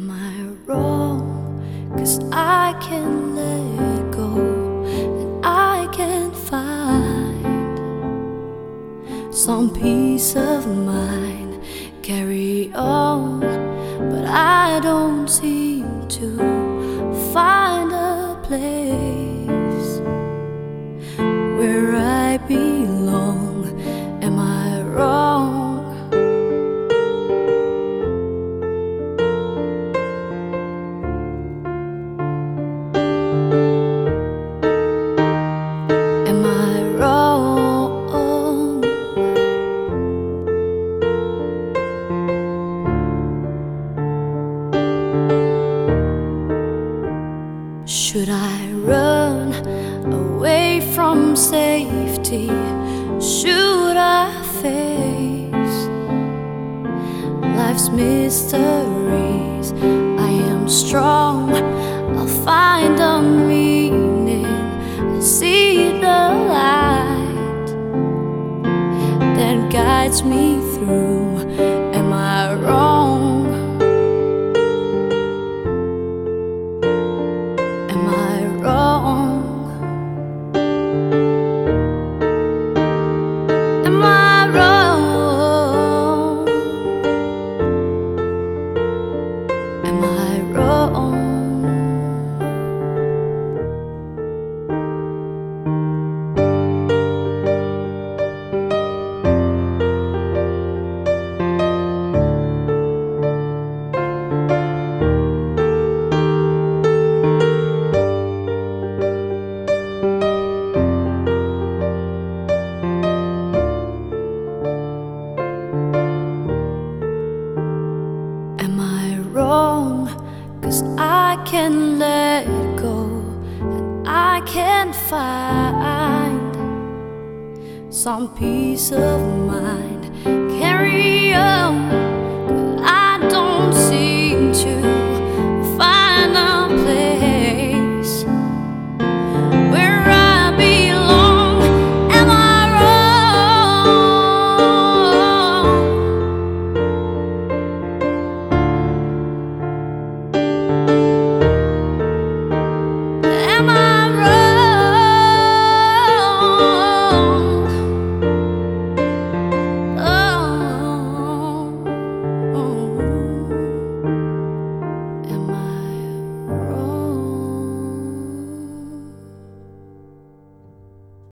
Am I wrong? Cause I can let go and I can find some peace of mind. Carry on, but I don't seem to find a place. I run away from safety? Should I face life's mysteries? I am strong, I'll find a meaning. I see the light that guides me through. Can let go and I can find some peace of mind. Carry on, mama.